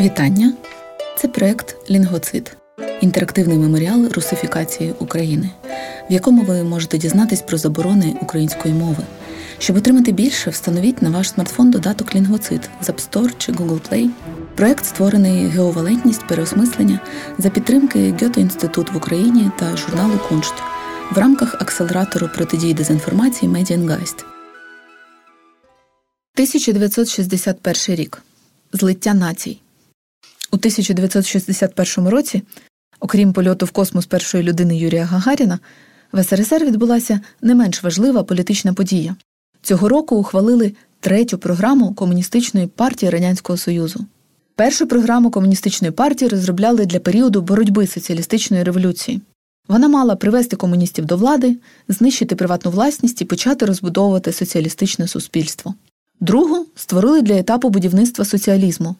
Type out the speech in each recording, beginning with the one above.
Вітання! Це проект Лінгвоцид інтерактивний меморіал русифікації України, в якому ви можете дізнатись про заборони української мови. Щоб отримати більше, встановіть на ваш смартфон додаток Лінгвоцид з App Store чи Google Play. Проект створений геовалентність переосмислення за підтримки Goethe-Institut в Україні та журналу Куншт в рамках акселератору протидії дезінформації Медіангайст. 1961 рік злиття націй. У 1961 році, окрім польоту в космос першої людини Юрія Гагаріна, в СРСР відбулася не менш важлива політична подія. Цього року ухвалили третю програму Комуністичної партії Радянського Союзу. Першу програму комуністичної партії розробляли для періоду боротьби соціалістичної революції. Вона мала привести комуністів до влади, знищити приватну власність і почати розбудовувати соціалістичне суспільство. Другу створили для етапу будівництва соціалізму.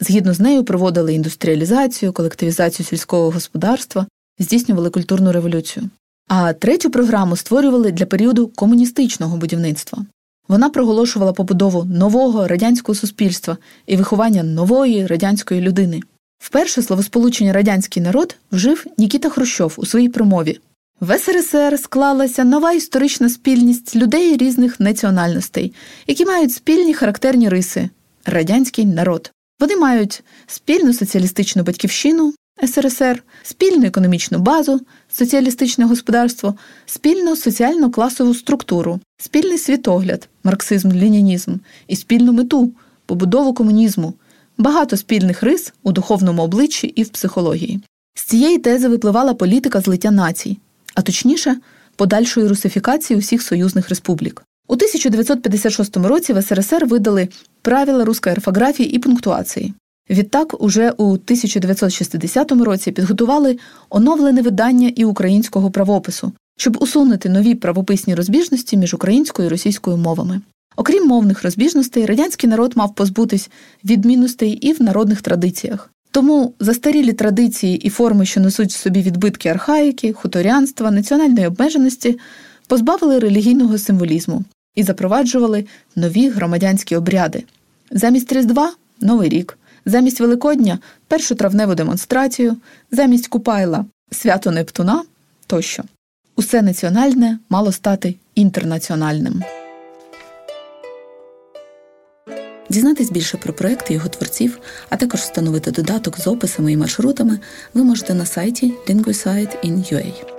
Згідно з нею проводили індустріалізацію, колективізацію сільського господарства, здійснювали культурну революцію. А третю програму створювали для періоду комуністичного будівництва. Вона проголошувала побудову нового радянського суспільства і виховання нової радянської людини. Вперше словосполучення радянський народ вжив Нікіта Хрущов у своїй промові. В СРСР склалася нова історична спільність людей різних національностей, які мають спільні характерні риси радянський народ. Вони мають спільну соціалістичну батьківщину СРСР, спільну економічну базу, соціалістичне господарство, спільну соціально-класову структуру, спільний світогляд, марксизм, ленінізм і спільну мету побудову комунізму, багато спільних рис у духовному обличчі і в психології. З цієї тези випливала політика злиття націй, а точніше, подальшої русифікації усіх союзних республік. У 1956 році в СРСР видали правила руської орфографії і пунктуації. Відтак, уже у 1960 році підготували оновлене видання і українського правопису, щоб усунути нові правописні розбіжності між українською і російською мовами. Окрім мовних розбіжностей, радянський народ мав позбутись відмінностей і в народних традиціях. Тому застарілі традиції і форми, що несуть в собі відбитки архаїки, хуторянства, національної обмеженості, позбавили релігійного символізму і запроваджували нові громадянські обряди. Замість Різдва Новий рік, замість Великодня першу травневу демонстрацію, замість Купайла свято Нептуна тощо. Усе національне мало стати інтернаціональним. Дізнатись більше про проекти його творців, а також встановити додаток з описами і маршрутами ви можете на сайті linguisite.in.ua.